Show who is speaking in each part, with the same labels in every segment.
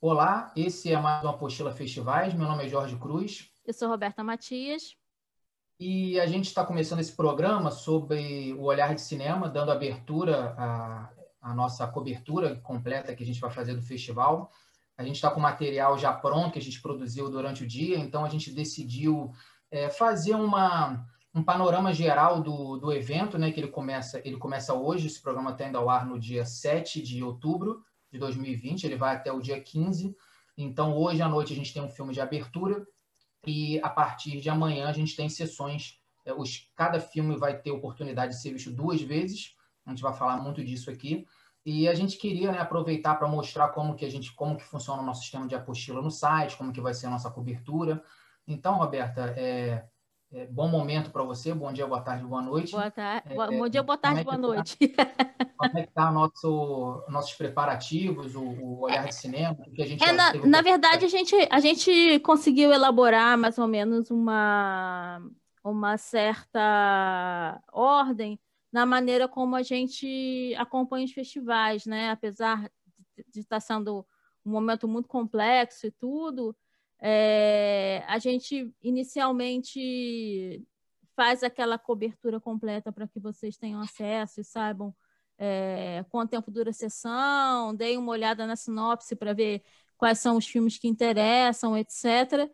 Speaker 1: Olá, esse é mais uma Apostila Festivais. Meu nome é Jorge Cruz.
Speaker 2: Eu sou Roberta Matias.
Speaker 1: E a gente está começando esse programa sobre o olhar de cinema, dando abertura à, à nossa cobertura completa que a gente vai fazer do festival. A gente está com material já pronto que a gente produziu durante o dia, então a gente decidiu é, fazer uma, um panorama geral do, do evento, né? Que ele começa, ele começa hoje, esse programa está indo ao ar no dia 7 de outubro de 2020, ele vai até o dia 15. Então, hoje à noite a gente tem um filme de abertura e a partir de amanhã a gente tem sessões. É, os, cada filme vai ter oportunidade de ser visto duas vezes. A gente vai falar muito disso aqui. E a gente queria né, aproveitar para mostrar como que a gente, como que funciona o nosso sistema de apostila no site, como que vai ser a nossa cobertura. Então, Roberta, é, é bom momento para você. Bom dia, boa tarde, boa noite.
Speaker 2: Boa tarde, é, bom dia, boa tarde, é boa tá, noite.
Speaker 1: Como é que tá nosso, nossos preparativos, o, o olhar de cinema? Que a gente
Speaker 2: é, na, na verdade, a gente, a gente conseguiu elaborar mais ou menos uma, uma certa ordem na maneira como a gente acompanha os festivais, né? Apesar de estar sendo um momento muito complexo e tudo, é, a gente inicialmente faz aquela cobertura completa para que vocês tenham acesso e saibam é, quanto tempo dura a sessão, dei uma olhada na sinopse para ver quais são os filmes que interessam, etc.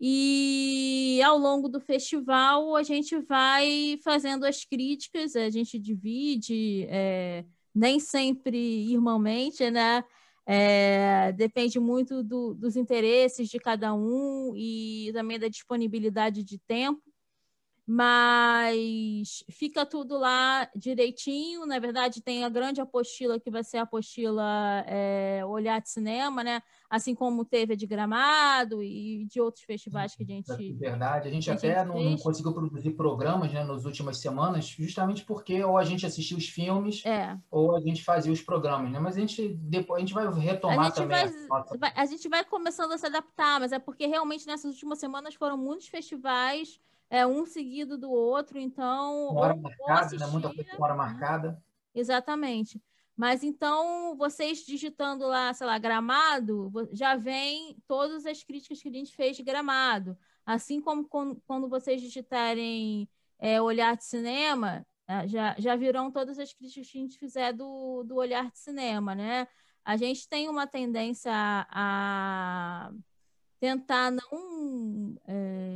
Speaker 2: E ao longo do festival a gente vai fazendo as críticas, a gente divide, é, nem sempre irmãmente, né? É, depende muito do, dos interesses de cada um e também da disponibilidade de tempo mas fica tudo lá direitinho. Na verdade, tem a grande apostila que vai ser a apostila é, Olhar de Cinema, né? Assim como teve a de Gramado e de outros festivais que a gente.
Speaker 1: É verdade, a gente a até gente não, não, conseguiu produzir programas né, nas últimas semanas, justamente porque ou a gente assistia os filmes é. ou a gente fazia os programas, né? Mas a gente depois a gente vai retomar a também.
Speaker 2: Vai, a, nossa... a gente vai começando a se adaptar, mas é porque realmente nessas últimas semanas foram muitos festivais é um seguido do outro, então.
Speaker 1: Uma hora marcada, né? Muita coisa hora marcada.
Speaker 2: Exatamente. Mas então, vocês digitando lá, sei lá, gramado, já vem todas as críticas que a gente fez de gramado. Assim como quando vocês digitarem é, olhar de cinema, é, já, já virão todas as críticas que a gente fizer do, do olhar de cinema, né? A gente tem uma tendência a, a tentar não é,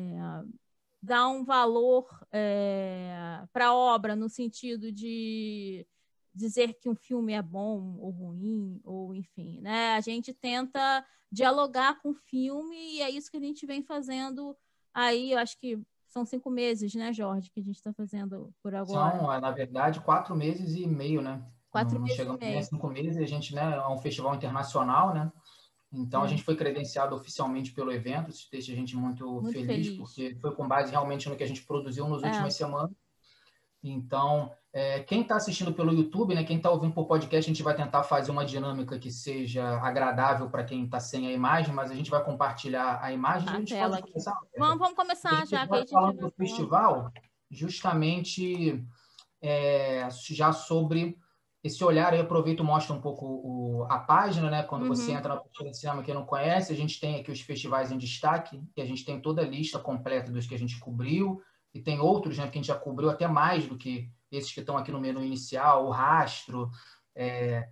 Speaker 2: dar um valor é, para a obra, no sentido de dizer que um filme é bom ou ruim, ou enfim, né? A gente tenta dialogar com o filme e é isso que a gente vem fazendo aí, eu acho que são cinco meses, né, Jorge, que a gente está fazendo por agora.
Speaker 1: São, na verdade, quatro meses e meio, né?
Speaker 2: Quatro não, não meses chegamos
Speaker 1: e meio. cinco meses, a gente, né, é um festival internacional, né? Então, a gente foi credenciado oficialmente pelo evento, isso deixa a gente muito, muito feliz, feliz, porque foi com base realmente no que a gente produziu nas é. últimas semanas. Então, é, quem está assistindo pelo YouTube, né, quem está ouvindo por podcast, a gente vai tentar fazer uma dinâmica que seja agradável para quem está sem a imagem, mas a gente vai compartilhar a imagem. A, a gente
Speaker 2: pode começar. Vamos, vamos começar já.
Speaker 1: Que a gente falando do festival, justamente é, já sobre esse olhar aí aproveito e mostro um pouco o, a página, né? Quando uhum. você entra na página de cinema que não conhece, a gente tem aqui os festivais em destaque, que a gente tem toda a lista completa dos que a gente cobriu, e tem outros né, que a gente já cobriu até mais do que esses que estão aqui no menu inicial, o Rastro, é,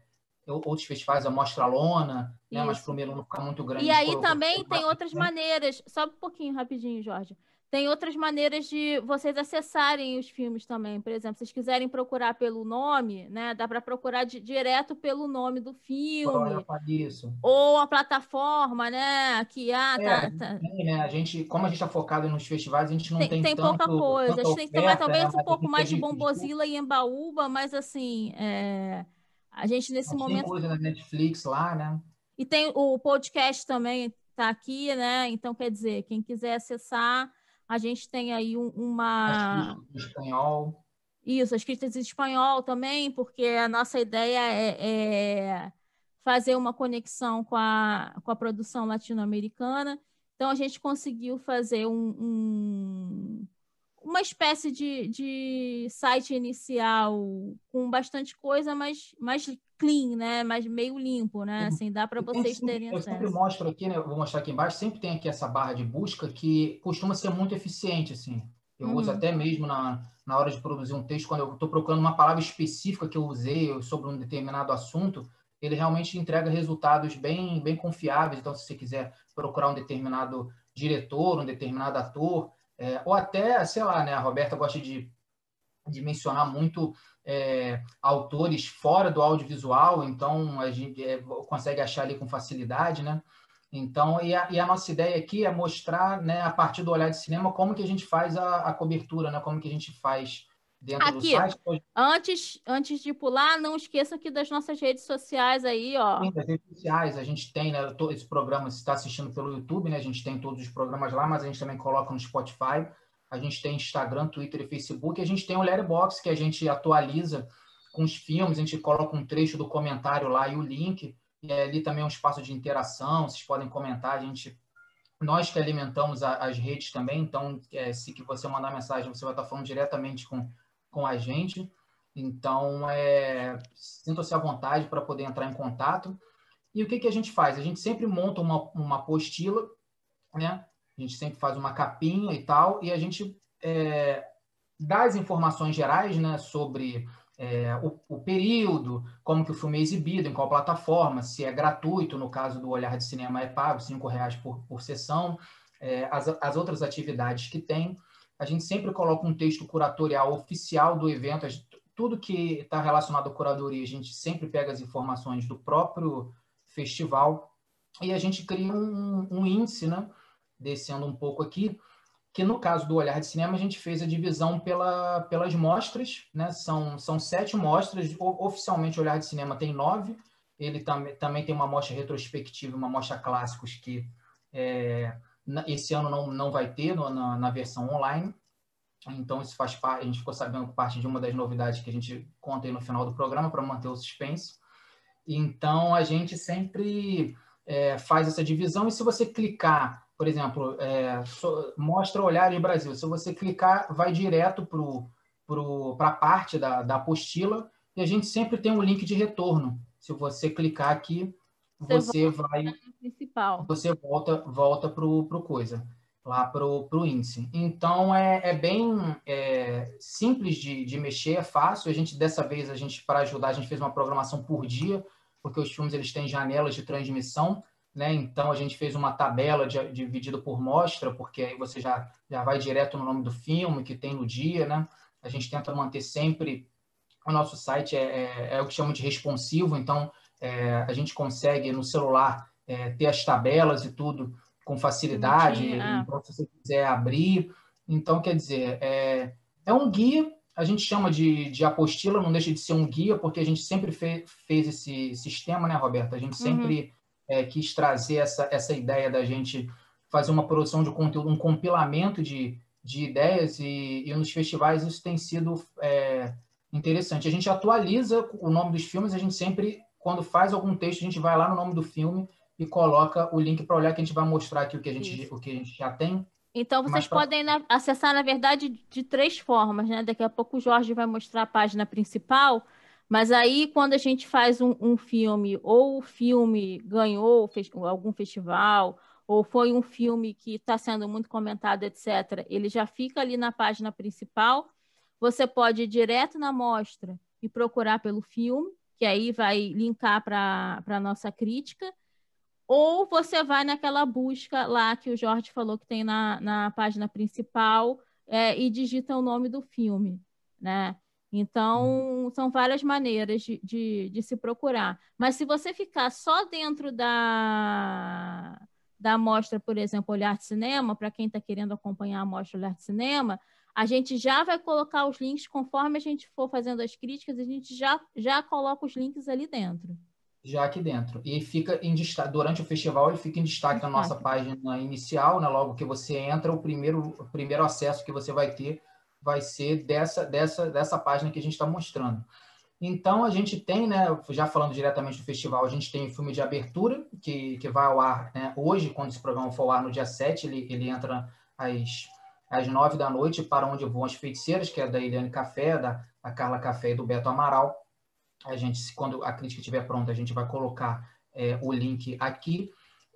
Speaker 1: outros festivais, a Mostra Lona, né, mas para o menu não ficar muito grande.
Speaker 2: E aí também tem outras maneiras, só um pouquinho rapidinho, Jorge. Tem outras maneiras de vocês acessarem os filmes também. Por exemplo, se vocês quiserem procurar pelo nome, né? Dá para procurar de, direto pelo nome do filme.
Speaker 1: Isso.
Speaker 2: Ou a plataforma, né? Que ah,
Speaker 1: é,
Speaker 2: tá, tá.
Speaker 1: Tem, né? A gente, como a gente está focado nos festivais, a gente não tem, tem,
Speaker 2: tem
Speaker 1: tanto,
Speaker 2: pouca coisa. A gente tem que tomar talvez né? um pouco mais de Bombozila e Embaúba, mas assim, é... a gente nesse momento.
Speaker 1: Tem coisa na Netflix lá, né?
Speaker 2: E tem o podcast também tá aqui, né? Então quer dizer, quem quiser acessar a gente tem aí um, uma.
Speaker 1: As em espanhol.
Speaker 2: Isso, as críticas em espanhol também, porque a nossa ideia é, é fazer uma conexão com a, com a produção latino-americana. Então, a gente conseguiu fazer um, um, uma espécie de, de site inicial com bastante coisa, mas mais clean, né? Mas meio limpo, né? Assim, dá para vocês terem
Speaker 1: acesso. Eu sempre mostro aqui, né? Eu vou mostrar aqui embaixo, sempre tem aqui essa barra de busca que costuma ser muito eficiente, assim. Eu uhum. uso até mesmo na, na hora de produzir um texto, quando eu estou procurando uma palavra específica que eu usei sobre um determinado assunto, ele realmente entrega resultados bem, bem confiáveis. Então, se você quiser procurar um determinado diretor, um determinado ator, é, ou até, sei lá, né, a Roberta gosta de, de mencionar muito é, autores fora do audiovisual, então a gente é, consegue achar ali com facilidade, né? Então, e a, e a, nossa ideia aqui é mostrar, né, a partir do olhar de cinema, como que a gente faz a, a cobertura, né? Como que a gente faz dentro aqui, do site.
Speaker 2: Antes, antes de pular, não esqueça aqui das nossas redes sociais aí, ó.
Speaker 1: Sim, das redes sociais, a gente tem, né, todo esse programa, se está assistindo pelo YouTube, né, a gente tem todos os programas lá, mas a gente também coloca no Spotify, a gente tem Instagram, Twitter e Facebook, a gente tem o Letterboxd, que a gente atualiza com os filmes, a gente coloca um trecho do comentário lá e o link, e ali também é um espaço de interação, vocês podem comentar, a gente nós que alimentamos a, as redes também, então é, se que você mandar mensagem, você vai estar falando diretamente com com a gente. Então, é, sinta-se à vontade para poder entrar em contato. E o que, que a gente faz? A gente sempre monta uma, uma apostila, né? A gente sempre faz uma capinha e tal, e a gente é, dá as informações gerais né, sobre é, o, o, período, como que o filme é exibido, em qual plataforma, se é gratuito, no caso do Olhar de Cinema é pago, R$ reais por, por sessão, é, as, as outras atividades que tem a gente sempre coloca um texto curatorial oficial do evento, tudo que está relacionado à curadoria, a gente sempre pega as informações do próprio festival e a gente cria um, um índice, né? Descendo um pouco aqui, que no caso do Olhar de Cinema, a gente fez a divisão pela, pelas mostras, né? São, são sete mostras, oficialmente o Olhar de Cinema tem nove, ele tam, também tem uma mostra retrospectiva, uma mostra clássicos que é, esse ano não, não vai ter no, na, na versão online. Então, isso faz parte, a gente ficou sabendo parte de uma das novidades que a gente conta aí no final do programa para manter o suspense. Então, a gente sempre é, faz essa divisão e se você clicar, por exemplo, é, so, mostra olhar de Brasil, se você clicar, vai direto para pro, a parte da, da apostila e a gente sempre tem um link de retorno. Se você clicar aqui, você, você vai principal. Você volta volta para o coisa, lá para o índice. Então, é, é bem é, simples de, de mexer, é fácil. A gente, dessa vez, a gente para ajudar, a gente fez uma programação por dia, porque os filmes eles têm janelas de transmissão, né? Então, a gente fez uma tabela de, dividida por mostra, porque aí você já, já vai direto no nome do filme que tem no dia, né? A gente tenta manter sempre... O nosso site é, é, é o que chama de responsivo, então é, a gente consegue no celular é, ter as tabelas e tudo com facilidade. Ah. Então, se você quiser abrir. Então, quer dizer, é, é um guia, a gente chama de, de apostila, não deixa de ser um guia, porque a gente sempre fe, fez esse sistema, né, Roberta? A gente sempre uhum. É, quis trazer essa, essa ideia da gente fazer uma produção de conteúdo, um compilamento de, de ideias, e, e nos festivais isso tem sido é, interessante. A gente atualiza o nome dos filmes, a gente sempre, quando faz algum texto, a gente vai lá no nome do filme e coloca o link para olhar que a gente vai mostrar aqui o que a gente, o que a gente já tem.
Speaker 2: Então, vocês pra... podem acessar, na verdade, de três formas, né? Daqui a pouco o Jorge vai mostrar a página principal, mas aí, quando a gente faz um, um filme, ou o filme ganhou algum festival, ou foi um filme que está sendo muito comentado, etc., ele já fica ali na página principal. Você pode ir direto na mostra e procurar pelo filme, que aí vai linkar para a nossa crítica ou você vai naquela busca lá que o Jorge falou que tem na, na página principal é, e digita o nome do filme, né? Então, uhum. são várias maneiras de, de, de, se procurar. Mas se você ficar só dentro da, da mostra, por exemplo, Olhar de Cinema, para quem está querendo acompanhar a mostra Olhar de Cinema, a gente já vai colocar os links conforme a gente for fazendo as críticas, a gente já, já coloca os links ali dentro
Speaker 1: já aqui dentro. E fica em destaque, durante o festival, ele fica em destaque na nossa página inicial, né? Logo que você entra, o primeiro, o primeiro acesso que você vai ter vai ser dessa, dessa, dessa página que a gente está mostrando. Então, a gente tem, né, já falando diretamente do festival, a gente tem o filme de abertura, que, que vai ao ar né, hoje, quando esse programa for ao ar no dia 7, ele, ele entra às, às nove da noite, Para Onde Vão as Feiticeiras, que é da Eliane Café, da, da Carla Café e do Beto Amaral. A gente, quando a crítica estiver pronta, a gente vai colocar é, o link aqui.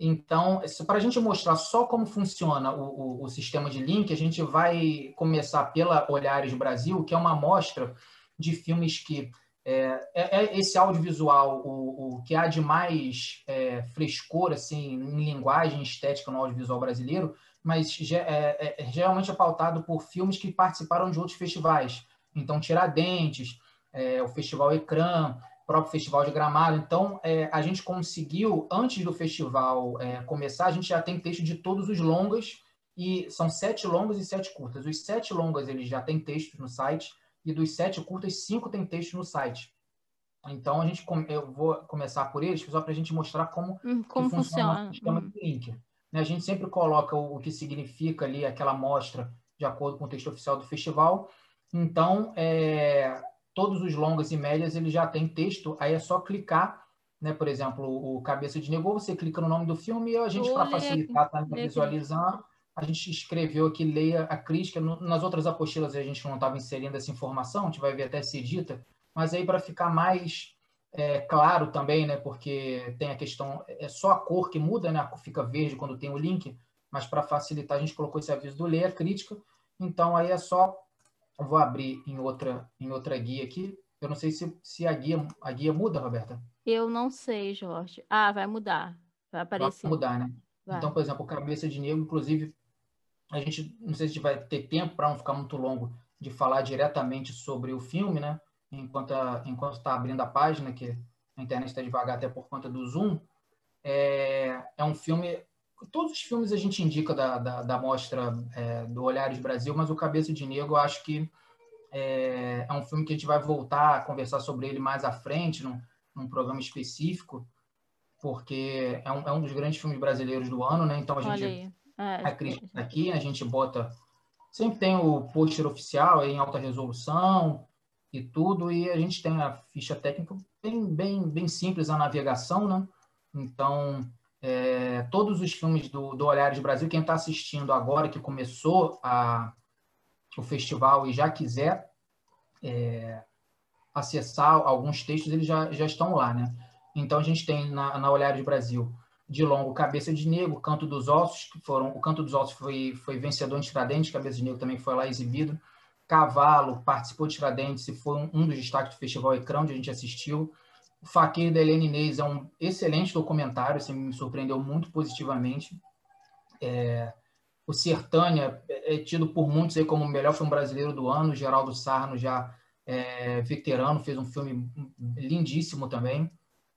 Speaker 1: Então, para a gente mostrar só como funciona o, o, o, sistema de link, a gente vai começar pela Olhares Brasil, que é uma amostra de filmes que é, é, é esse audiovisual, o, o, que há de mais é, frescor assim, em linguagem estética no audiovisual brasileiro, mas é, é, geralmente é pautado por filmes que participaram de outros festivais. Então, Tiradentes, é, o Festival Ecrã, próprio Festival de Gramado. Então, é, a gente conseguiu, antes do festival é, começar, a gente já tem texto de todos os longas, e são sete longas e sete curtas. Os sete longas, eles já têm texto no site, e dos sete curtas, cinco têm texto no site. Então, a gente, eu vou começar por eles, só para a gente mostrar como,
Speaker 2: hum, como funciona,
Speaker 1: o sistema hum. de link. Né, a gente sempre coloca o, o que significa ali aquela amostra de acordo com o texto oficial do festival. Então, é, todos os longas e médias ele já tem texto, aí é só clicar, né? Por exemplo, o Cabeça de Negou, você clica no nome do filme e a gente, para facilitar, tá, para visualizar, a gente escreveu aqui, leia a crítica. Nas outras apostilas a gente não estava inserindo essa informação, a gente vai ver até se edita, mas aí para ficar mais é, claro também, né? Porque tem a questão, é só a cor que muda, né? Fica verde quando tem o link, mas para facilitar a gente colocou esse aviso do leia a crítica. Então aí é só eu vou abrir em outra, em outra guia aqui. Eu não sei se, se a, guia, a guia muda, Roberta.
Speaker 2: Eu não sei, Jorge. Ah, vai mudar. Vai aparecer.
Speaker 1: Vai mudar, né? Vai. Então, por exemplo, Cabeça de Negro, inclusive, a gente não sei se vai ter tempo para não ficar muito longo de falar diretamente sobre o filme, né? Enquanto enquanto está abrindo a página, que a internet está devagar até por conta do Zoom. É, é um filme todos os filmes a gente indica da, da, da mostra é, do Olhares Brasil, mas o Cabeça de Negro eu acho que é, é, um filme que a gente vai voltar a conversar sobre ele mais à frente, num, num programa específico, porque é um, é um dos grandes filmes brasileiros do ano, né? Então a gente é, a crítica tá aqui, a gente bota sempre tem o pôster oficial em alta resolução e tudo, e a gente tem a ficha técnica bem, bem, bem simples a navegação, né? Então, é, todos os filmes do, do Olhares Brasil, quem está assistindo agora, que começou a, o festival e já quiser é, acessar alguns textos, eles já, já estão lá, né? Então, a gente tem na, na Olhares Brasil, de longo, Cabeça de Negro, Canto dos Ossos, que foram, o Canto dos Ossos foi, foi vencedor em Tiradentes, Cabeça de Negro também foi lá exibido, Cavalo participou de Tiradentes e foi um, um dos destaques do Festival Ecrã, onde a gente assistiu, o Faquir da Helene Inês é um excelente documentário, assim, me surpreendeu muito positivamente. É, o Sertânia é tido por muitos aí como o melhor filme brasileiro do ano. Geraldo Sarno, já é, veterano, fez um filme lindíssimo também.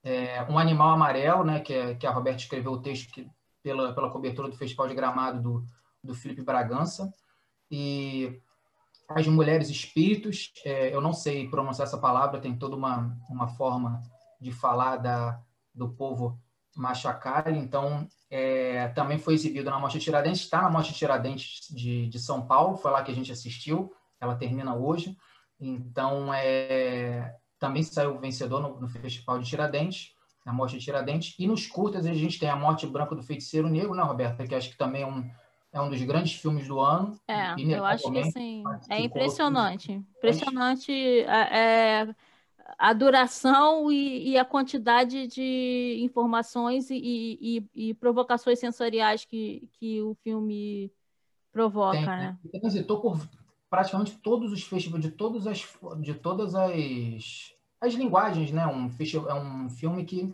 Speaker 1: É, um Animal Amarelo, né, que, é, que a Roberta escreveu o texto que, pela, pela cobertura do Festival de Gramado do, do Felipe Bragança. E As Mulheres Espíritos, é, eu não sei pronunciar essa palavra, tem toda uma, uma forma de falar da, do povo Machacalho, então é, também foi exibido na Mostra Tiradentes, está na Mostra Tiradentes de, de São Paulo, foi lá que a gente assistiu, ela termina hoje, então é, também saiu vencedor no, no Festival de Tiradentes, na Mostra Tiradentes, e nos curtas a gente tem a Morte Branca do Feiticeiro Negro, né, Roberta, que acho que também é um, é um dos grandes filmes do ano.
Speaker 2: É, eu acho que sim. É impressionante. Impressionante. É, é, a duração e, e, a quantidade de informações e, e, e, provocações sensoriais que, que o filme provoca, Tem, né?
Speaker 1: Transitou por praticamente todos os festivais, de todas as, de todas as, as linguagens, né? Um festival, é um filme que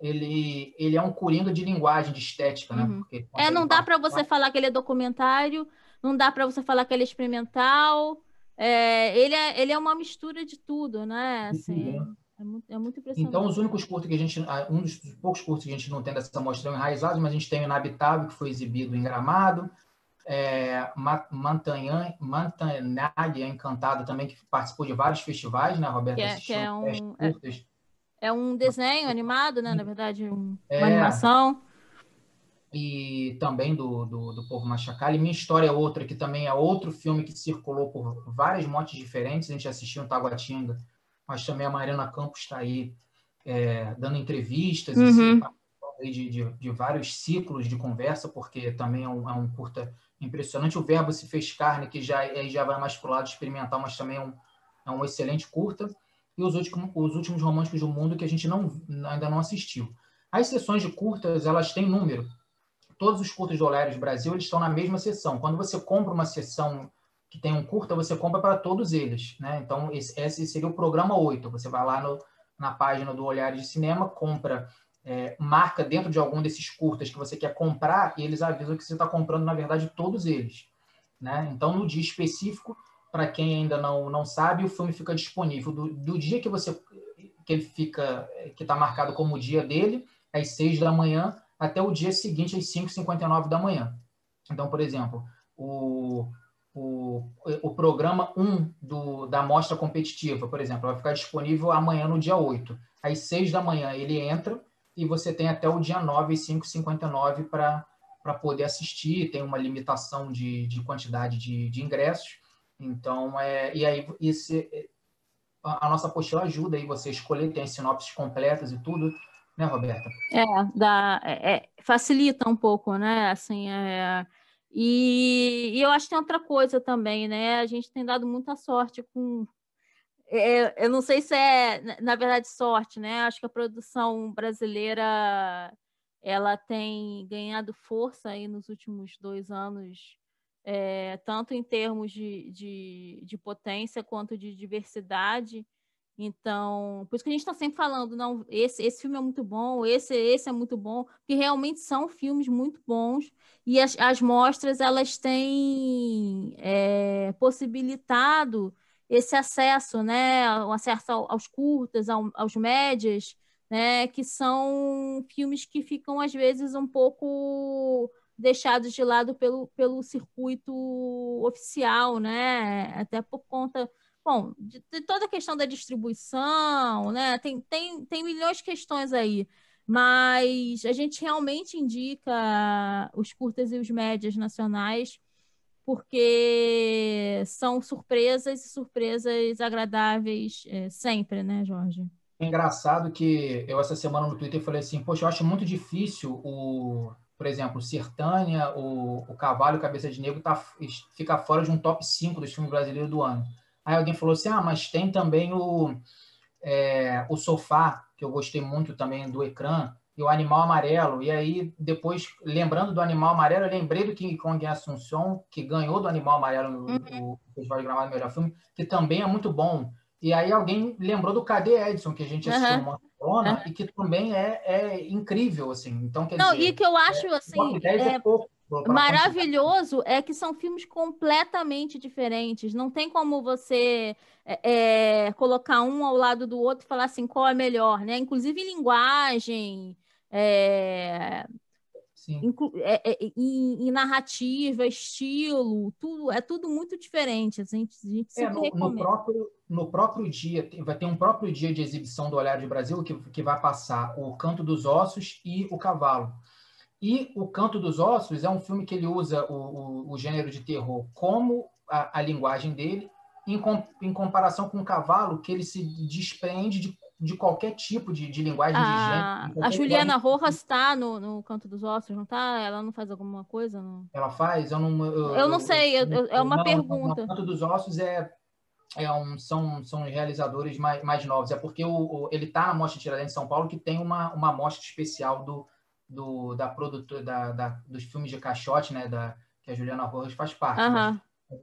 Speaker 1: ele, ele é um coringa de linguagem, de estética, né?
Speaker 2: Uhum. Porque, é, não dá para você falar que ele é documentário, não dá para você falar que ele é experimental, é, ele, é, ele é uma mistura de tudo, né? Assim, né? é, muito, é muito impressionante.
Speaker 1: Então, os únicos curtos que a gente, um dos poucos curtos que a gente não tem dessa mostra enraizados, mas a gente tem o Inabitável, que foi exibido em Gramado, é, Mantanha, Mantanhag, Encantado também, que participou de vários festivais, né, Roberto?
Speaker 2: Que é, que é um, é, é, um desenho animado, né? Na verdade, um, é, uma animação
Speaker 1: e também do, do, do Povo Machacalho. Minha História é outra, que também é outro filme que circulou por várias montes diferentes. A gente assistiu em Taguatinga, mas também a Mariana Campos está aí é, dando entrevistas, uhum. de, de, de, vários ciclos de conversa, porque também é um, é um, curta impressionante. O Verbo se fez carne, que já, já vai mais para o lado experimental, mas também é um, é um excelente curta. E os últimos, os últimos românticos do mundo que a gente não, ainda não assistiu. As sessões de curtas, elas têm número. Todos os curtas do Olhares Brasil, eles estão na mesma sessão. Quando você compra uma sessão que tem um curta, você compra para todos eles. Né? Então, esse, esse seria o programa 8. Você vai lá no, na página do Olhares de Cinema, compra, é, marca dentro de algum desses curtas que você quer comprar e eles avisam que você está comprando, na verdade, todos eles. Né? Então, no dia específico, para quem ainda não, não sabe, o filme fica disponível do, do dia que você que ele fica que está marcado como o dia dele, às 6 da manhã, até o dia seguinte, às 5h59 da manhã. Então, por exemplo, o, o, o programa 1 do, da amostra competitiva, por exemplo, vai ficar disponível amanhã no dia 8. Às 6 da manhã ele entra e você tem até o dia 9, às 5h59 para poder assistir, tem uma limitação de, de quantidade de, de ingressos. Então, é, e aí esse, a, nossa postura ajuda aí você escolher, tem sinopses completas e tudo, né, Roberta?
Speaker 2: É, dá, é, é facilita um pouco, né? Assim, é, e, e, eu acho que tem outra coisa também, né? A gente tem dado muita sorte com. É, eu não sei se é, na verdade, sorte, né? Acho que a produção brasileira ela tem ganhado força aí nos últimos dois anos, é, tanto em termos de, de, de potência quanto de diversidade. Então, por isso que a gente está sempre falando, não, esse, esse filme é muito bom, esse, esse é muito bom, porque realmente são filmes muito bons e as, as mostras elas têm é, possibilitado esse acesso, né, o acesso aos curtas, aos médias, né, que são filmes que ficam às vezes um pouco deixados de lado pelo, pelo circuito oficial, né, até por conta Bom, de, de, toda a questão da distribuição, né? Tem, tem, tem milhões de questões aí. Mas a gente realmente indica os curtas e os médias nacionais porque são surpresas e surpresas agradáveis é, sempre, né, Jorge?
Speaker 1: É engraçado que eu essa semana no Twitter falei assim, poxa, eu acho muito difícil o, por exemplo, Sertânia, o, o Cavalo Cabeça de Negro tá, ficar fora de um top 5 dos filmes brasileiros do ano. Aí alguém falou assim: ah, mas tem também o, é, o sofá, que eu gostei muito também do ecrã, e o Animal Amarelo. E aí, depois, lembrando do Animal Amarelo, eu lembrei do King Kong em Assunção, que ganhou do Animal Amarelo no, uhum. Festival de Gramado Melhor Filme, que também é muito bom. E aí alguém lembrou do Cadê Edson, que a gente assistiu uhum. no Corona, uhum. e que também é, é incrível, assim. Então, quer
Speaker 2: Não,
Speaker 1: dizer,
Speaker 2: e que eu acho, é, assim, é, é pouco maravilhoso é que são filmes completamente diferentes. Não tem como você é, é, colocar um ao lado do outro e falar assim qual é melhor, né? Inclusive linguagem, é, inclu é, é, em, em, narrativa, estilo, tudo é tudo muito diferente. A gente, a gente
Speaker 1: é, no, no, próprio no próprio dia vai ter um próprio dia de exibição do Olhar de Brasil que, que vai passar o Canto dos Ossos e o Cavalo. E O Canto dos Ossos é um filme que ele usa o, o, o gênero de terror como a, a linguagem dele, em, com, em, comparação com o cavalo, que ele se desprende de, de qualquer tipo de, de linguagem
Speaker 2: a,
Speaker 1: de
Speaker 2: gênero. A Juliana Rojas está no, no Canto dos Ossos, não está? Ela não faz alguma coisa? Não?
Speaker 1: Ela faz? Eu não,
Speaker 2: eu, eu não sei, eu, é uma não, pergunta.
Speaker 1: O Canto dos Ossos é, é um, são, são realizadores mais, mais novos. É porque o, o ele está na Mostra Tiradentes de São Paulo, que tem uma, uma mostra especial do do, da produtora da, da, dos filmes de caixote, né, da, que a Juliana Rojas faz parte. Uhum.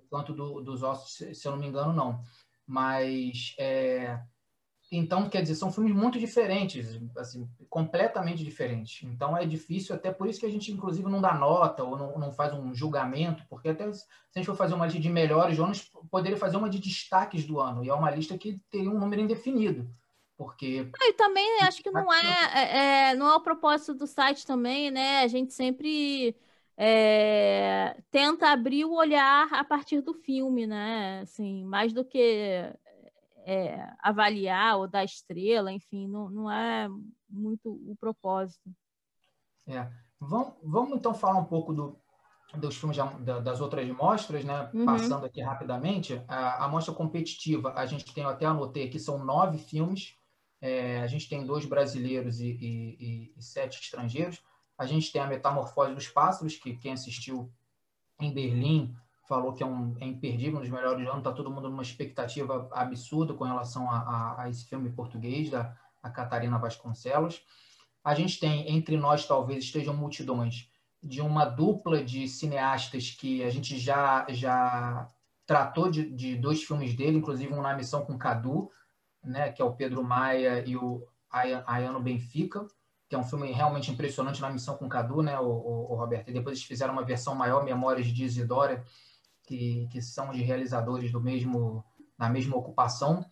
Speaker 1: Quanto do, dos ossos, se eu não me engano, não. Mas é, então, quer dizer, são filmes muito diferentes, assim, completamente diferentes. Então é difícil, até por isso que a gente, inclusive, não dá nota ou não, não faz um julgamento, porque até se a gente for fazer uma lista de melhores do ano, poderia fazer uma de destaques do ano, e é uma lista que teria um número indefinido. Porque.
Speaker 2: Ah, e também acho que não é, é, é, não é o propósito do site também, né? A gente sempre é, tenta abrir o olhar a partir do filme, né? Assim, mais do que é, avaliar ou dar estrela, enfim, não, não é muito o propósito.
Speaker 1: É. Vamos, vamos então falar um pouco do, dos filmes das outras mostras, né? Uhum. Passando aqui rapidamente, a, a mostra competitiva, a gente tem até anotei aqui, são nove filmes é, a gente tem dois brasileiros e, e, e, sete estrangeiros. A gente tem a Metamorfose dos Pássaros, que quem assistiu em Berlim falou que é, um, é imperdível, um dos melhores do ano. Está todo mundo numa expectativa absurda com relação a, a, a esse filme português da Catarina Vasconcelos. A gente tem, entre nós, talvez estejam multidões, de uma dupla de cineastas que a gente já, já tratou de, de dois filmes dele, inclusive um na missão com Cadu, né, que é o Pedro Maia e o Ayano Benfica, que é um filme realmente impressionante na missão com Cadu, né, o, o, o Roberto. E depois eles fizeram uma versão maior, Memórias de Isidora, que, que são de realizadores do mesmo da mesma ocupação.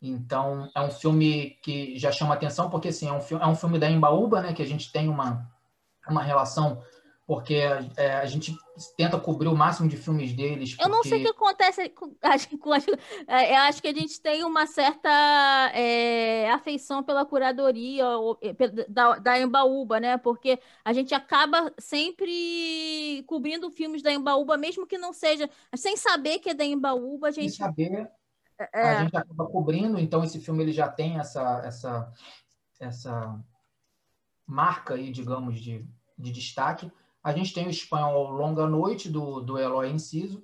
Speaker 1: Então, é um filme que já chama atenção, porque assim, é, um, é um filme da Embaúba, né, que a gente tem uma, uma relação porque é, a gente tenta cobrir o máximo de filmes deles. Porque...
Speaker 2: Eu não sei o que acontece com, é, eu acho que a gente tem uma certa é, afeição pela curadoria da, da Embaúba, né? Porque a gente acaba sempre cobrindo filmes da Embaúba, mesmo que não seja, sem saber que é da Embaúba, a gente.
Speaker 1: Sem saber, é... a gente acaba cobrindo, então esse filme ele já tem essa, essa, essa marca aí, digamos, de, de destaque. A gente tem o espanhol Longa Noite, do, do Eloy Inciso,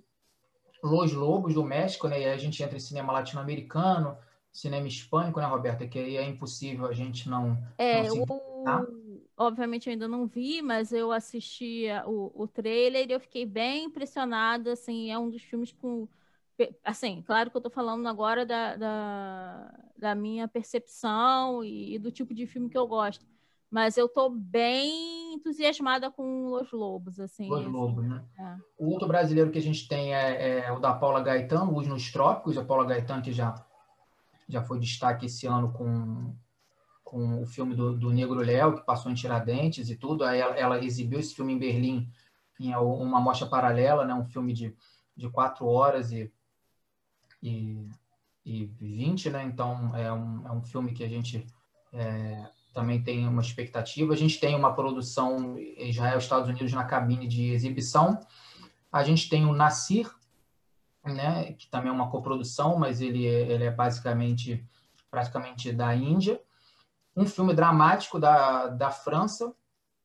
Speaker 1: Los Lobos, do México, né? E aí a gente entra em cinema latino-americano, cinema hispânico, né, Roberta? Que aí é impossível a gente não.
Speaker 2: É, não o... obviamente eu ainda não vi, mas eu assisti o, o trailer e eu fiquei bem impressionada. Assim, é um dos filmes com. Assim, claro que eu estou falando agora da, da, da minha percepção e, e do tipo de filme que eu gosto mas eu tô bem entusiasmada com Los Lobos, assim.
Speaker 1: Los
Speaker 2: assim,
Speaker 1: Lobos, né? É. O outro brasileiro que a gente tem é, é, o da Paula Gaetano, Os nos Trópicos. A Paula Gaetano que já, já foi destaque esse ano com, com o filme do, do Negro Léo, que passou em Tiradentes e tudo. Aí ela, ela, exibiu esse filme em Berlim em uma mostra paralela, né? Um filme de, de quatro horas e, e, e 20, né? Então, é um, é um filme que a gente... É, também tem uma expectativa. A gente tem uma produção Israel Estados Unidos na cabine de exibição. A gente tem o Nasir, né, que também é uma coprodução, mas ele, é, ele é basicamente praticamente da Índia. Um filme dramático da, da França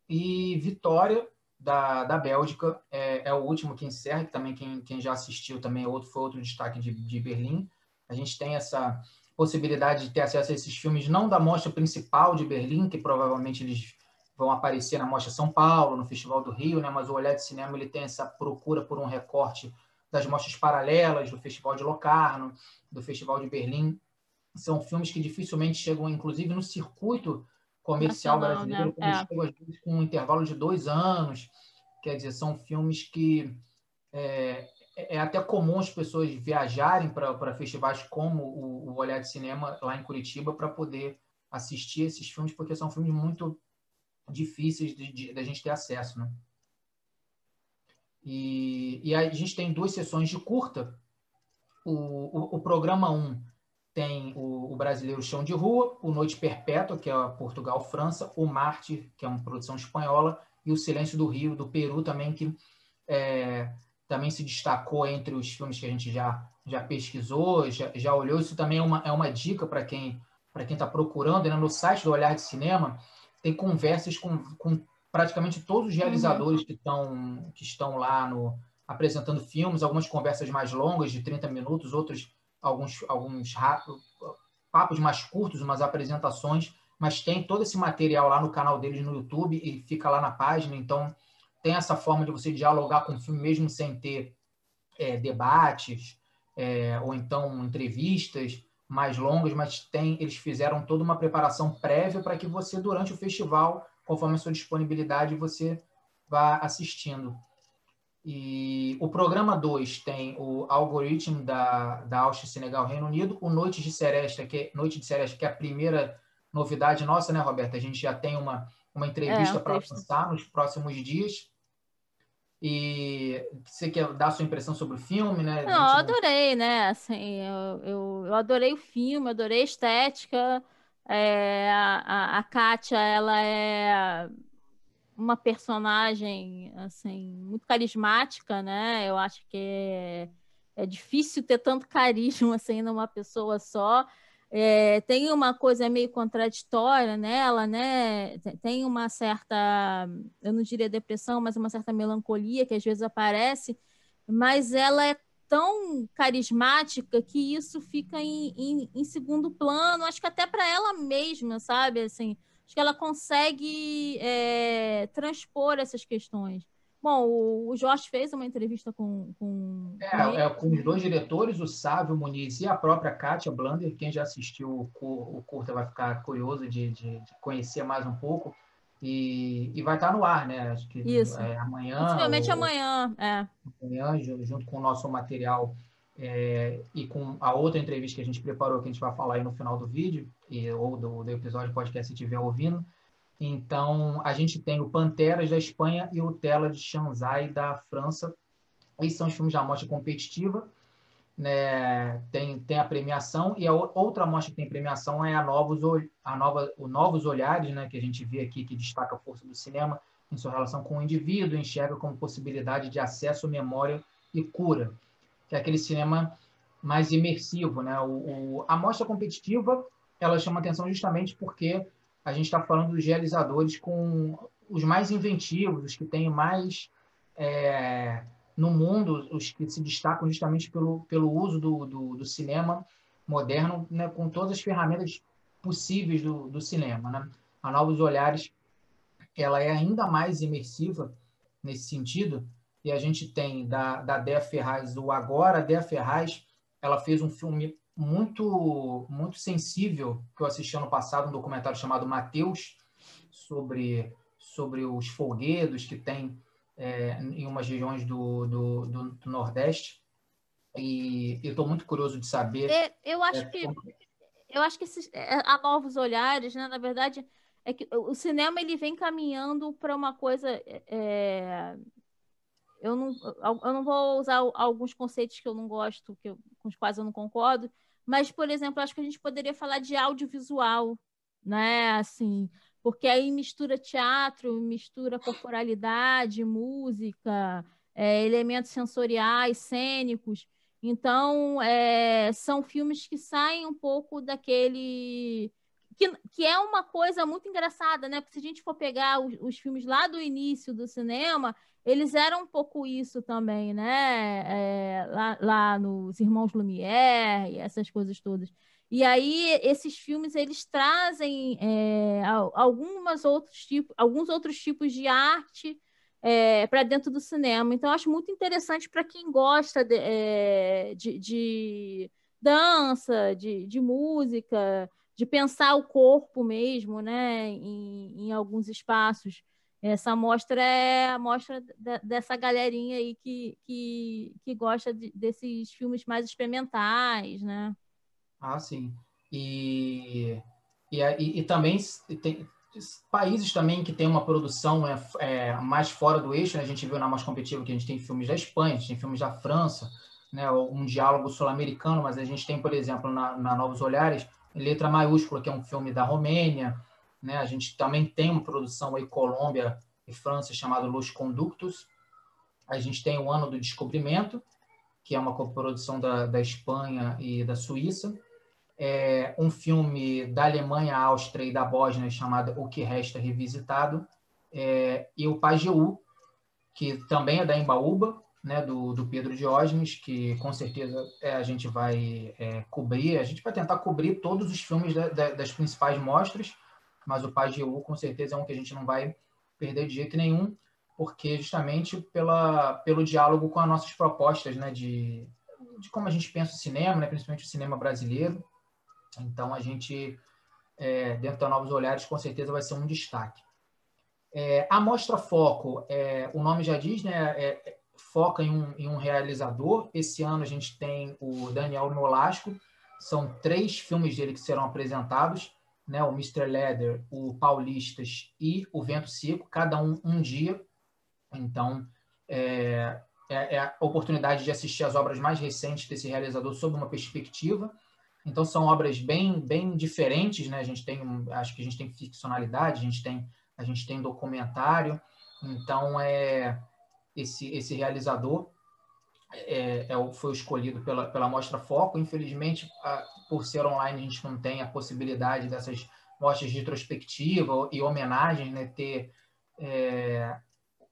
Speaker 1: e Vitória da, da Bélgica é, é o último que encerra, que também quem, quem já assistiu também é outro, foi outro destaque de, de Berlim. A gente tem essa possibilidade de ter acesso a esses filmes, não da mostra principal de Berlim, que provavelmente eles vão aparecer na Mostra São Paulo, no Festival do Rio, né? mas o Olhar de Cinema ele tem essa procura por um recorte das mostras paralelas do Festival de Locarno, do Festival de Berlim. São filmes que dificilmente chegam, inclusive, no circuito comercial Nacional, brasileiro, né? como é. chegam, às vezes, com um intervalo de dois anos. Quer dizer, são filmes que é, é, é até comum as pessoas viajarem para festivais como o, o Olhar de Cinema lá em Curitiba para poder assistir esses filmes, porque são filmes muito difíceis de, de, de a gente ter acesso, né? E, e a gente tem duas sessões de curta. O, o, o programa 1 um tem o, o, brasileiro Chão de Rua, o Noite Perpétua, que é Portugal-França, o Marte, que é uma produção espanhola, e o Silêncio do Rio, do Peru também, que é, também se destacou entre os filmes que a gente já, já pesquisou, já, já olhou. Isso também é uma, é uma dica para quem para quem está procurando. Né? No site do Olhar de Cinema tem conversas com, com praticamente todos os realizadores uhum. que, estão, que estão lá no, apresentando filmes, algumas conversas mais longas, de 30 minutos, outros alguns, alguns papos mais curtos, umas apresentações, mas tem todo esse material lá no canal deles no YouTube e fica lá na página, então tem essa forma de você dialogar com o filme mesmo sem ter é, debates é, ou então entrevistas mais longas, mas tem eles fizeram toda uma preparação prévia para que você durante o festival, conforme a sua disponibilidade, você vá assistindo. E o programa 2 tem o algoritmo da, da Áustria, Senegal, Reino Unido, o Noite de Seresta, que é, Noite de Seresta, que é a primeira novidade nossa, né, Roberta? A gente já tem uma, uma entrevista é, para lançar nos próximos dias. E você quer dar a sua impressão sobre o filme, né?
Speaker 2: Não, eu adorei, né? Assim, eu, eu, eu adorei o filme, adorei a estética. É, a, a Kátia, ela é uma personagem, assim, muito carismática, né? Eu acho que é, é difícil ter tanto carisma, assim, numa pessoa só. É, tem uma coisa meio contraditória nela, né? Tem uma certa, eu não diria depressão, mas uma certa melancolia que às vezes aparece, mas ela é tão carismática que isso fica em, em, em segundo plano, acho que até para ela mesma, sabe? Assim, acho que ela consegue é, transpor essas questões. Bom, o Jorge fez uma entrevista com. com
Speaker 1: é, é, com os dois diretores, o Sávio Muniz e a própria Kátia Blander. Quem já assistiu o, o curta vai ficar curioso de, de, de conhecer mais um pouco. E, e, vai estar no ar, né? Acho que
Speaker 2: Isso.
Speaker 1: É, amanhã.
Speaker 2: Possivelmente ou, amanhã, é.
Speaker 1: Amanhã, junto com o nosso material é, e com a outra entrevista que a gente preparou, que a gente vai falar aí no final do vídeo, e, ou do, do episódio podcast, se estiver ouvindo. Então, a gente tem o Panteras da Espanha e o Tela de Shanzai da França. Esses são os filmes da amostra competitiva. Né? Tem, tem a premiação. E a outra amostra que tem premiação é a Novos, a nova, o Novos Olhares, né? que a gente vê aqui, que destaca a força do cinema em sua relação com o indivíduo, enxerga como possibilidade de acesso, memória e cura, que é aquele cinema mais imersivo. Né? O, o a amostra competitiva ela chama atenção justamente porque a gente está falando dos realizadores com os mais inventivos, os que têm mais é, no mundo, os que se destacam justamente pelo, pelo uso do, do, do cinema moderno, né, com todas as ferramentas possíveis do, do cinema. Né? A Novos Olhares ela é ainda mais imersiva nesse sentido, e a gente tem da, da Dea Ferraz o Agora. A Dea Ferraz ela fez um filme muito muito sensível que eu assisti ano passado, um documentário chamado Mateus, sobre, sobre os folguedos que tem é, em umas regiões do, do, do, do Nordeste. E eu estou muito curioso de saber.
Speaker 2: É, eu acho é, que eu acho que esses, é, há novos olhares, né? Na verdade, é que o cinema ele vem caminhando para uma coisa. É, eu não, eu não vou usar alguns conceitos que eu não gosto, que eu, com os quais eu não concordo, mas, por exemplo, acho que a gente poderia falar de audiovisual, né? Assim, porque aí mistura teatro, mistura corporalidade, música, é, elementos sensoriais, cênicos. Então, é, são filmes que saem um pouco daquele. Que, que é uma coisa muito engraçada, né? Porque se a gente for pegar os, os filmes lá do início do cinema, eles eram um pouco isso também, né? É, lá, lá, nos Irmãos Lumière e essas coisas todas. E aí esses filmes eles trazem é, algumas outros tipos, alguns outros tipos de arte é, para dentro do cinema. Então acho muito interessante para quem gosta de, é, de, de dança, de, de, música, de pensar o corpo mesmo, né? em, em alguns espaços. Essa amostra é a amostra dessa galerinha aí que, que, que gosta de, desses filmes mais experimentais, né?
Speaker 1: Ah, sim. E, e, e, e também tem países também que tem uma produção é, é, mais fora do eixo, né? a gente viu na mais competitiva que a gente tem filmes da Espanha, a gente tem filmes da França, né? um diálogo sul-americano, mas a gente tem, por exemplo, na, na Novos Olhares, Letra Maiúscula, que é um filme da Romênia, né? A gente também tem uma produção aí Colômbia e França chamada Los Conductos. A gente tem o Ano do Descobrimento, que é uma coprodução da, da Espanha e da Suíça. É um filme da Alemanha, Áustria e da Bósnia chamado O que Resta Revisitado. É, e o Pajeú, que também é da Embaúba, né, do, do Pedro Diógenes, que com certeza é, a gente vai é, cobrir, a gente vai tentar cobrir todos os filmes da, da, das principais mostras, mas o Pajeú com certeza é um que a gente não vai perder de jeito nenhum, porque justamente pela, pelo diálogo com as nossas propostas, né, de, de como a gente pensa o cinema, né, principalmente o cinema brasileiro. Então, a gente, é, dentro da Novos Olhares, com certeza vai ser um destaque. É, a Mostra Foco, é, o nome já diz, né, é, é, foca em um, em um realizador. Esse ano a gente tem o Daniel Nolasco, são três filmes dele que serão apresentados né, o Mr. Leather, o Paulistas e o Vento Seco, cada um um dia. Então, é, é, é, a oportunidade de assistir as obras mais recentes desse realizador sob uma perspectiva. Então, são obras bem, bem diferentes, né? A gente tem, acho que a gente tem ficcionalidade, a gente tem, a gente tem documentário. Então, é esse, esse realizador é, é, foi escolhido pela, pela Mostra Foco. Infelizmente, a, por ser online, a gente não tem a possibilidade dessas mostras de retrospectiva e homenagens, né? Ter é,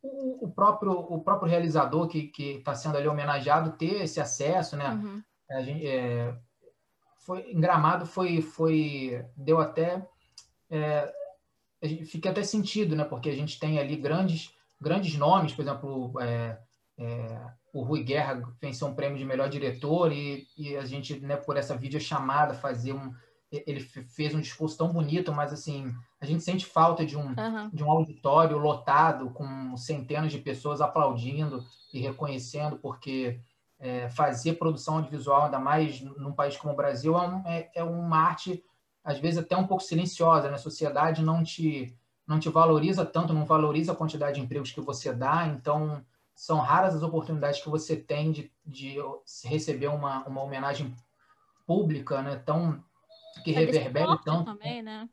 Speaker 1: o, o, próprio, o próprio realizador que está sendo ali homenageado ter esse acesso, né? Uhum. A gente, é, foi, em Gramado foi, foi deu até é, fica até sentido, né? Porque a gente tem ali grandes grandes nomes, por exemplo, é, é, o Rui Guerra venceu um prêmio de melhor diretor e, e a gente, né, por essa videochamada, fazer um. Ele fez um discurso tão bonito, mas assim, a gente sente falta de um, uhum. de um auditório lotado, com centenas de pessoas aplaudindo e reconhecendo, porque é, fazer produção audiovisual, ainda mais num país como o Brasil, é, um, é, é uma arte, às vezes, até um pouco silenciosa. Né? A sociedade não te, não te valoriza tanto, não valoriza a quantidade de empregos que você dá, então são raras as oportunidades que você tem de, de receber uma, uma homenagem pública, né? Tão que é reverbere tanto. Também, né?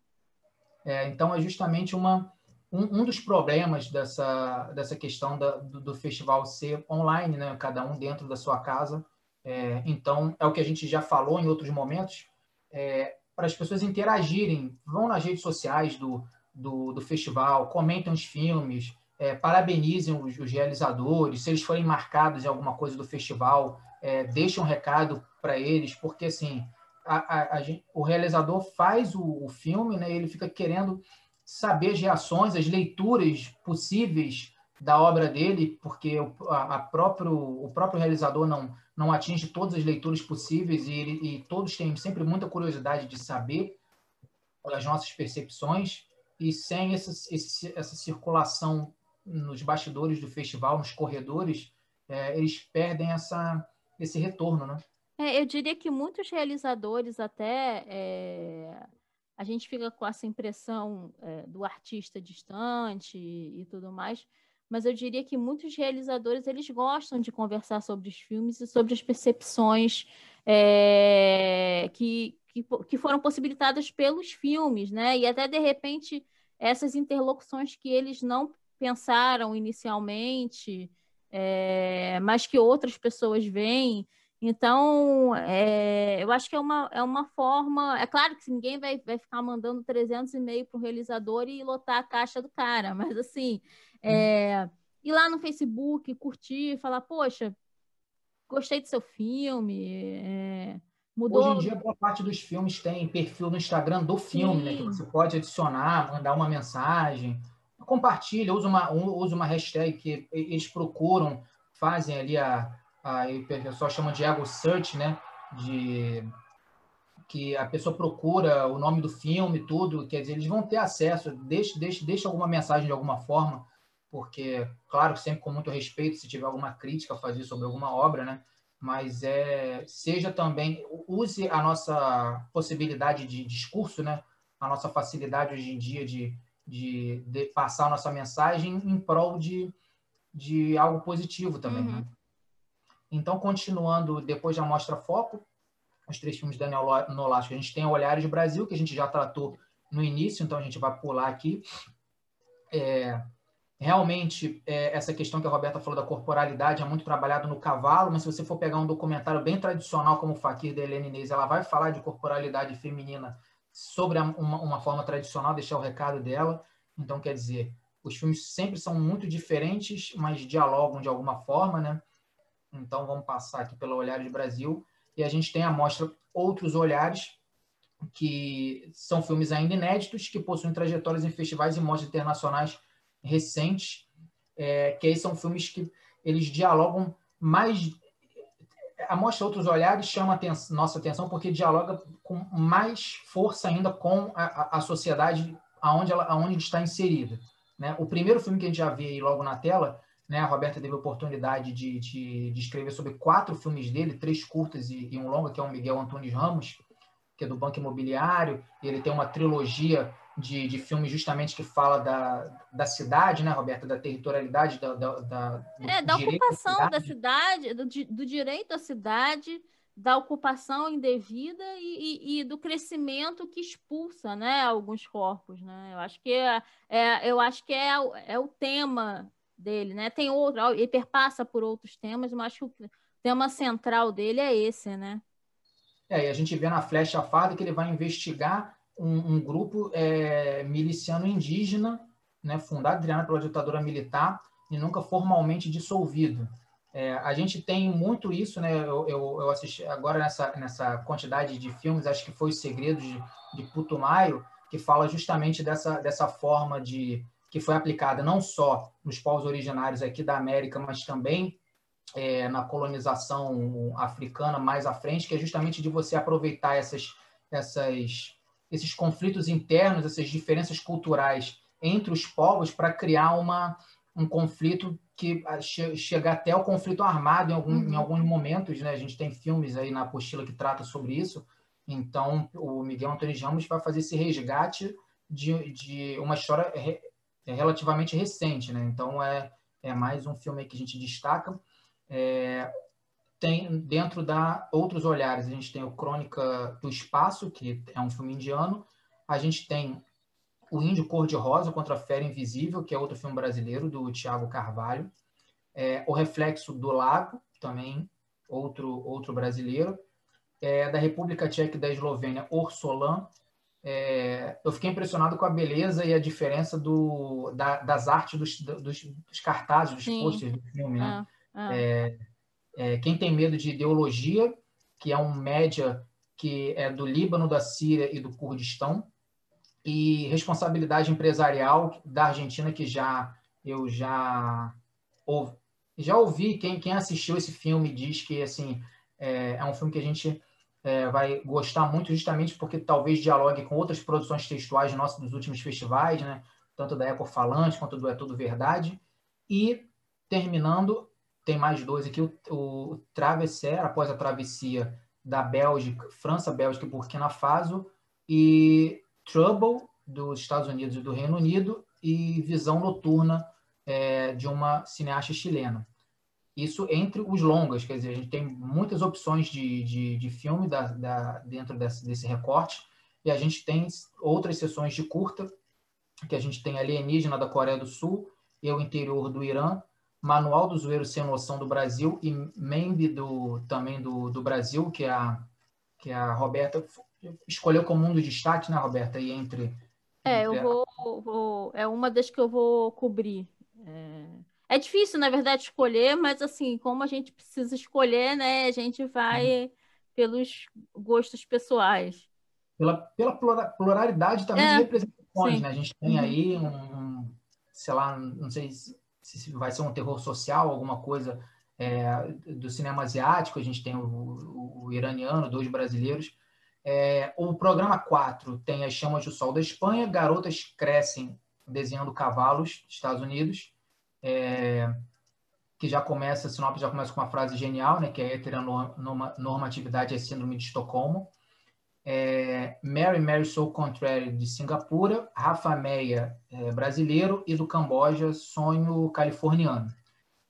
Speaker 1: É, então é justamente uma um, um, dos problemas dessa dessa questão da, do, do, festival ser online, né? Cada um dentro da sua casa. É, então é o que a gente já falou em outros momentos. É, para as pessoas interagirem, vão nas redes sociais do, do, do festival, comentem os filmes, é, parabenizem os, os, realizadores, se eles forem marcados em alguma coisa do festival, é, deixem um recado para eles, porque assim a, a, a, o realizador faz o, o filme, né, ele fica querendo saber as reações, as leituras possíveis da obra dele, porque o, a, próprio, o próprio realizador não, não atinge todas as leituras possíveis e, ele, e todos têm sempre muita curiosidade de saber as nossas percepções e sem essa, essa circulação nos bastidores do festival, nos corredores, é, eles perdem essa, esse retorno, né?
Speaker 2: É, eu diria que muitos realizadores até é, a gente fica com essa impressão é, do artista distante e, e, tudo mais, mas eu diria que muitos realizadores eles gostam de conversar sobre os filmes e sobre as percepções é, que, que, que foram possibilitadas pelos filmes, né? E até de repente essas interlocuções que eles não pensaram inicialmente, é, mas que outras pessoas veem. Então, é, eu acho que é uma, é uma forma. É claro que ninguém vai, vai ficar mandando 300 e-mail para o realizador e lotar a caixa do cara, mas assim, é, ir lá no Facebook, curtir, falar, poxa, gostei do seu filme. É, mudou...
Speaker 1: Hoje em dia, boa parte dos filmes tem perfil no Instagram do filme, né? Que você pode adicionar, mandar uma mensagem compartilha, usa uma, usa uma hashtag que eles procuram, fazem ali a, a o pessoal chama de ego search, né? De que a pessoa procura o nome do filme, tudo, quer dizer, eles vão ter acesso, deixa, deixa, deixa alguma mensagem de alguma forma, porque, claro, sempre com muito respeito, se tiver alguma crítica a fazer sobre alguma obra, né? Mas é, seja também, use a nossa possibilidade de discurso, né? A nossa facilidade hoje em dia de, de, de passar a nossa mensagem em prol de, de algo positivo também. Uhum. Né? Então, continuando depois da Mostra Foco, os três filmes de Daniel Nolasco, a gente tem Olhares do Brasil, que a gente já tratou no início, então a gente vai pular aqui. É, realmente, é, essa questão que a Roberta falou da corporalidade é muito trabalhado no cavalo, mas se você for pegar um documentário bem tradicional como o Fakir da Helena Inês, ela vai falar de corporalidade feminina sobre uma, uma forma tradicional, deixar o recado dela. Então, quer dizer, os filmes sempre são muito diferentes, mas dialogam de alguma forma, né? Então, vamos passar aqui pelo Olhares de Brasil. E a gente tem a mostra Outros Olhares, que são filmes ainda inéditos, que possuem trajetórias em festivais e mostras internacionais recentes, é, que aí são filmes que eles dialogam mais Mostra Outros Olhares chama atenção, nossa atenção porque dialoga com mais força ainda com a, a sociedade aonde, ela, aonde está inserida. Né? O primeiro filme que a gente já vê aí logo na tela, né, a Roberta teve a oportunidade de, de, de escrever sobre quatro filmes dele, três curtas e, e um longa, que é o Miguel Antunes Ramos, que é do Banco Imobiliário, ele tem uma trilogia de, de filmes justamente que fala da, da cidade, né, Roberta, da territorialidade, da, da, da
Speaker 2: é, da ocupação da cidade, do, do, direito à cidade, da ocupação indevida e, e, e, do crescimento que expulsa, né, alguns corpos, né? Eu acho que é, é eu acho que é, é o tema dele, né? Tem outro, ele perpassa por outros temas, mas acho que tema central dele é esse, né?
Speaker 1: É, e a gente vê na Flecha Farda que ele vai investigar um, um grupo é, miliciano indígena, né, fundado pela ditadura militar e nunca formalmente dissolvido. É, a gente tem muito isso, né? Eu, eu, eu, assisti agora nessa, nessa quantidade de filmes, acho que foi Os Segredos de, de Putumayo, que fala justamente dessa, dessa forma de que foi aplicada não só nos povos originários aqui da América, mas também é, na colonização africana mais à frente, que é justamente de você aproveitar essas, essas, esses conflitos internos, essas diferenças culturais entre os povos para criar uma, um conflito que che chega até o conflito armado em, algum, uhum. em alguns momentos. Né? A gente tem filmes aí na apostila que trata sobre isso. Então, o Miguel Antônio Ramos vai fazer esse resgate de, de uma história re, relativamente recente. Né? Então, é, é mais um filme que a gente destaca. É, tem dentro da outros olhares a gente tem o Crônica do Espaço que é um filme indiano a gente tem o Índio Cor de Rosa contra a Fera Invisível que é outro filme brasileiro do Tiago Carvalho é, o Reflexo do Lago também outro outro brasileiro é, da República Tcheca e da Eslovênia Orsolan é, eu fiquei impressionado com a beleza e a diferença do, da, das artes dos, dos, dos cartazes, dos pôsteres do filme, né? Ah. Ah. É, é, quem tem medo de ideologia, que é um média que é do Líbano, da Síria e do Kurdistão, e responsabilidade empresarial da Argentina, que já eu já ouvi, já ouvi quem, quem assistiu esse filme diz que assim é, é um filme que a gente é, vai gostar muito justamente porque talvez dialogue com outras produções textuais nossas dos últimos festivais, né? tanto da Eco Falante quanto do É Tudo Verdade. E terminando tem mais dois aqui, o, o Travesser, após a travessia da Bélgica, França, Bélgica e Burkina Faso, e Trouble, dos Estados Unidos e do Reino Unido, e Visão Noturna, é, de uma cineasta chilena. Isso entre os longas, quer dizer, a gente tem muitas opções de, de, de filme da, da, dentro desse, desse recorte, e a gente tem outras sessões de curta, que a gente tem Alienígena da Coreia do Sul e o interior do Irã, Manual do Zoeiro Sem Noção do Brasil e Membe do, também do, do Brasil, que é a, que é a Roberta escolheu como um dos destaques, né, Roberta? E entre.
Speaker 2: É, eu vou, vou, É uma das que eu vou cobrir. É... é difícil, na verdade, escolher, mas assim, como a gente precisa escolher, né, a gente vai hum. pelos gostos pessoais.
Speaker 1: Pela, pela pluralidade também é, de representações, sim. né? A gente tem uhum. aí um, sei lá, não sei se se vai ser um terror social, alguma coisa é, do cinema asiático, a gente tem o, o, o iraniano, dois brasileiros. É, o programa 4 tem As Chamas do Sol da Espanha, Garotas Crescem Desenhando Cavalos, Estados Unidos, é, que já começa, a sinopse já começa com uma frase genial, né, que é heteronormatividade é síndrome de Estocolmo é, Mary Mary Soul Contrary de Singapura, Rafa Meia é, brasileiro e do Camboja Sonho Californiano.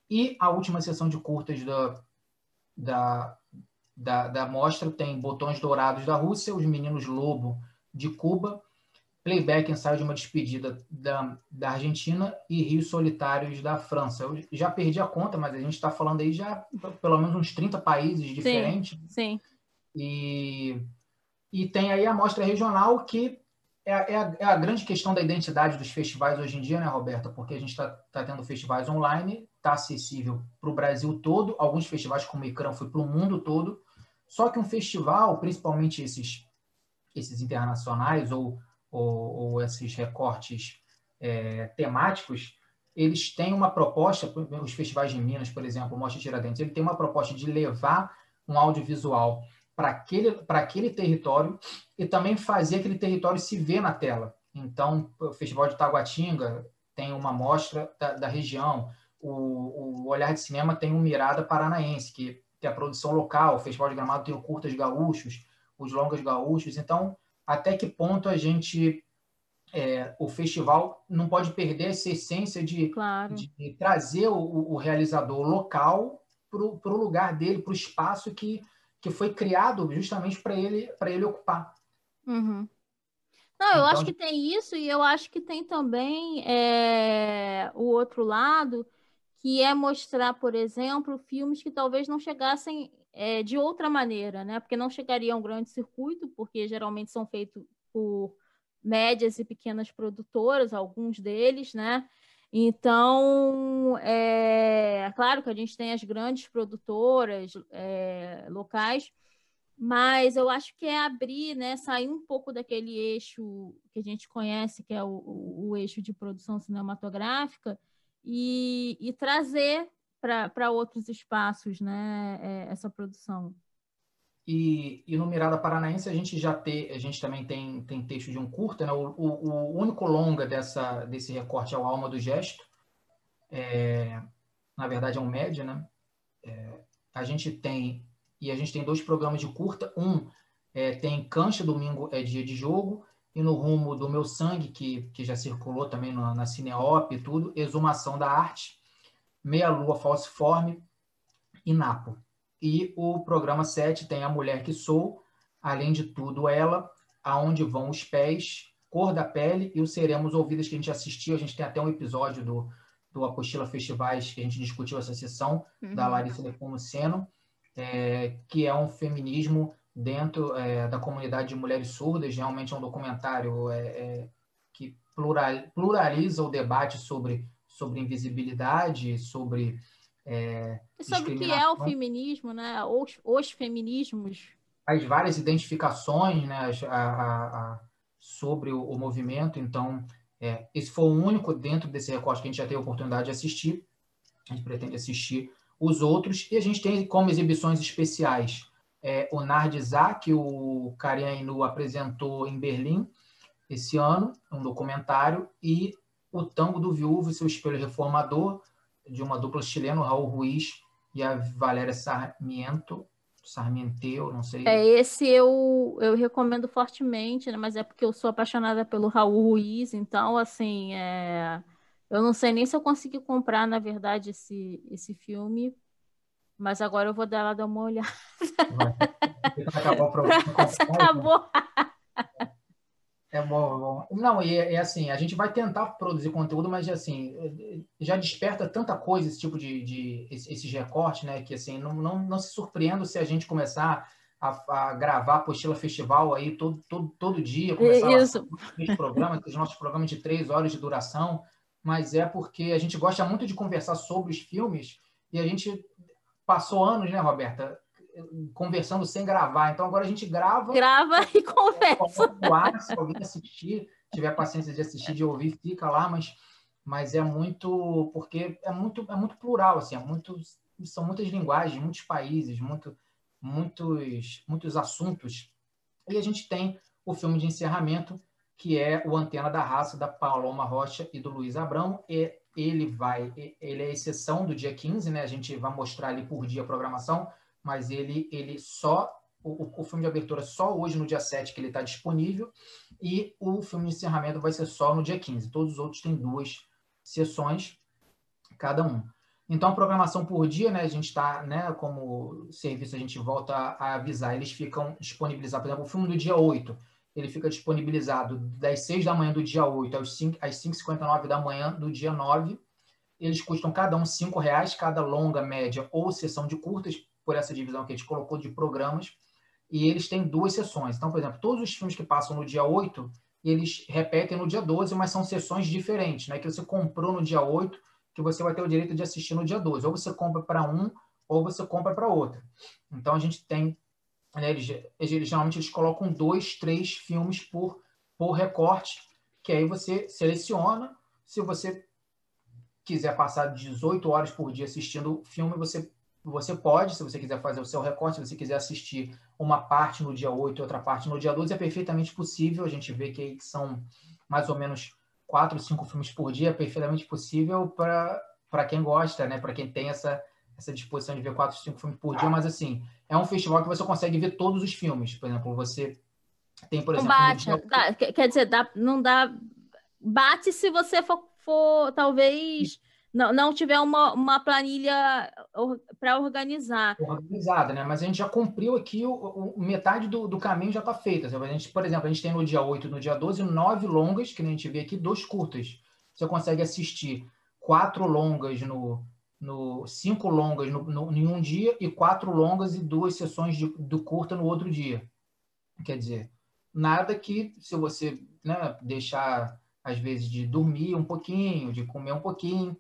Speaker 1: E a última sessão de curtas da, da, da, da mostra tem Botões Dourados da Rússia, Os Meninos Lobo de Cuba, Playback Ensaio de uma Despedida da, da Argentina e Rios Solitários da França. Eu já perdi a conta, mas a gente está falando aí já pelo menos uns 30 países diferentes.
Speaker 2: Sim. sim.
Speaker 1: E e tem aí a mostra regional, que é, é, a, é a, grande questão da identidade dos festivais hoje em dia, né, Roberta? Porque a gente está tá tendo festivais online, está acessível para o Brasil todo, alguns festivais como o ICRAM foi para o mundo todo, só que um festival, principalmente esses, esses internacionais ou, ou, ou esses recortes é, temáticos, eles têm uma proposta, os festivais de Minas, por exemplo, o Mostra Tiradentes, ele tem uma proposta de levar um audiovisual para aquele, aquele território e também fazer aquele território se ver na tela. Então, o Festival de Taguatinga tem uma mostra da, da região, o, o, Olhar de Cinema tem um Mirada Paranaense, que, que é a produção local, o Festival de Gramado tem o Curtas Gaúchos, os Longas Gaúchos. Então, até que ponto a gente é, o festival não pode perder essa essência de,
Speaker 2: claro.
Speaker 1: de trazer o, o, realizador local para o lugar dele, para o espaço que que foi criado justamente para ele, ele ocupar.
Speaker 2: Uhum. Não, eu então, acho que tem isso e eu acho que tem também é, o outro lado que é mostrar, por exemplo, filmes que talvez não chegassem é, de outra maneira, né? Porque não chegaria a um grande circuito, porque geralmente são feitos por médias e pequenas produtoras, alguns deles, né? Então, é claro que a gente tem as grandes produtoras é, locais, mas eu acho que é abrir, né, sair um pouco daquele eixo que a gente conhece, que é o, o, o eixo de produção cinematográfica, e, e trazer para outros espaços né, é, essa produção.
Speaker 1: E, e, no Mirada Paranaense a gente já tem, a gente também tem, tem texto de um curta, né? O, o, o único longa dessa, desse recorte é o Alma do Gesto. É, na verdade é um média, né? É, a gente tem e a gente tem dois programas de curta. Um é, tem Cancha Domingo é dia de jogo e no rumo do meu sangue que, que já circulou também na, na Cineop e tudo, Exumação da Arte, Meia Lua Falciforme e Napo. E o programa 7 tem A Mulher que Sou, Além de Tudo Ela, Aonde Vão os Pés, Cor da Pele e o Seremos Ouvidas, que a gente assistiu. A gente tem até um episódio do, do Apostila Festivais, que a gente discutiu essa sessão, uhum. da Larissa Nepomuceno, é, que é um feminismo dentro é, da comunidade de mulheres surdas. Realmente é um documentário é, é que plural, pluraliza o debate sobre, sobre invisibilidade, sobre
Speaker 2: é, e sobre o que é o feminismo, né? Os, os feminismos.
Speaker 1: As várias identificações né? a, a, a, sobre o, o, movimento. Então, é, esse foi o único dentro desse recorte que a gente já teve a oportunidade de assistir. A gente pretende assistir os outros. E a gente tem como exibições especiais é, o Nardizá, que o Karim Ainu apresentou em Berlim esse ano, um documentário, e o Tango do Viúvo e seu Espelho Reformador, de uma dupla chilena, o Raul Ruiz e a Valéria Sarmiento, Sarmenteu, não sei.
Speaker 2: É, esse eu, eu recomendo fortemente, né? mas é porque eu sou apaixonada pelo Raul Ruiz, então, assim, é... eu não sei nem se eu consegui comprar, na verdade, esse, esse filme, mas agora eu vou dar lá dar uma olhada. Vai. Acabou o problema. Acabou.
Speaker 1: É bom, é bom. Não, e é, é, assim, a gente vai tentar produzir conteúdo, mas assim, já desperta tanta coisa esse tipo de, de esses recortes, né? Que assim, não, não, não se surpreenda se a gente começar a, a gravar apostila festival aí todo, todo, todo dia, começar
Speaker 2: Isso.
Speaker 1: a programa, os nossos programas de três horas de duração, mas é porque a gente gosta muito de conversar sobre os filmes e a gente passou anos, né, Roberta? Conversando sem gravar. Então agora a gente grava.
Speaker 2: Grava e conversa.
Speaker 1: Ar, se alguém assistir, tiver paciência de assistir, de ouvir, fica lá, mas, mas é muito. Porque é muito, é muito plural, assim, é muito, são muitas linguagens, muitos países, muito, muitos, muitos assuntos. E a gente tem o filme de encerramento, que é o Antena da Raça, da Paloma Rocha e do Luiz Abrão. E ele vai, ele é exceção do dia 15, né? A gente vai mostrar ali por dia a programação mas ele, ele só. O, o filme de abertura só hoje, no dia 7, que ele está disponível, e o filme de encerramento vai ser só no dia 15. Todos os outros têm duas sessões, cada um. Então, a programação por dia, né, a gente está, né, como serviço, a gente volta a, avisar, eles ficam disponibilizados. Por exemplo, o filme do dia 8, ele fica disponibilizado das 6 da manhã do dia 8 às 5, às 5h59 da manhã do dia 9. Eles custam cada um R$ reais, cada longa, média ou sessão de curtas, por essa divisão que a gente colocou de programas, e eles têm duas sessões. Então, por exemplo, todos os filmes que passam no dia 8, eles repetem no dia 12, mas são sessões diferentes, né? Que você comprou no dia 8, que você vai ter o direito de assistir no dia 12. Ou você compra para um, ou você compra para outro. Então, a gente tem... Né, eles, eles, geralmente, eles colocam dois, três filmes por, por recorte, que aí você seleciona. Se você quiser passar 18 horas por dia assistindo filme, você você pode, se você quiser fazer o seu recorte, se você quiser assistir uma parte no dia 8 e outra parte no dia 12, é perfeitamente possível. A gente vê que são mais ou menos quatro, cinco filmes por dia, é perfeitamente possível para quem gosta, né? Para quem tem essa, essa disposição de ver quatro, cinco filmes por dia. Mas, assim, é um festival que você consegue ver todos os filmes. Por exemplo, você tem, por exemplo...
Speaker 2: Bate, dia... dá, quer dizer, dá, não dá... Bate se você for, for talvez não, não tiver uma, uma planilha para organizar.
Speaker 1: Organizada, né? Mas a gente já cumpriu aqui, o, o metade do, do caminho já está feita. A gente, por exemplo, a gente tem no dia 8 no dia 12 nove longas, que a gente vê aqui, dois curtas. Você consegue assistir quatro longas no, no cinco longas no, no, em um dia e quatro longas e duas sessões de, do curta no outro dia. Quer dizer, nada que se você né, deixar às vezes de dormir um pouquinho, de comer um pouquinho,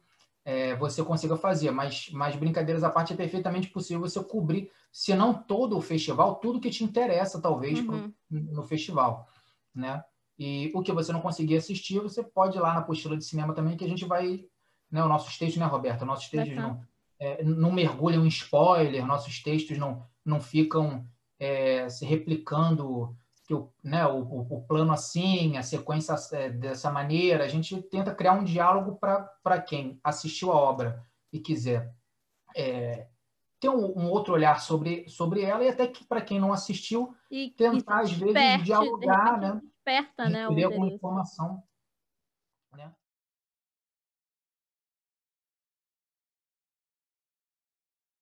Speaker 1: é, você consiga fazer. Mas, mas brincadeiras à parte é perfeitamente possível você cobrir, se não todo o festival, tudo que te interessa talvez uhum. pro, no festival, né? E o que você não conseguir assistir, você pode ir lá na apostila de cinema também, que a gente vai né, os nossos textos, né, Roberta? Nossos textos não, é, não mergulham em spoiler, nossos textos não, não ficam é, se replicando que o, né, o, o, plano assim, a sequência é, dessa maneira. A gente tenta criar um diálogo para quem assistiu a obra e quiser é, ter um, um, outro olhar sobre, sobre ela e até que para quem não assistiu, e,
Speaker 2: tentar,
Speaker 1: e às vezes, dialogar, né?
Speaker 2: Desperta, né?
Speaker 1: alguma informação.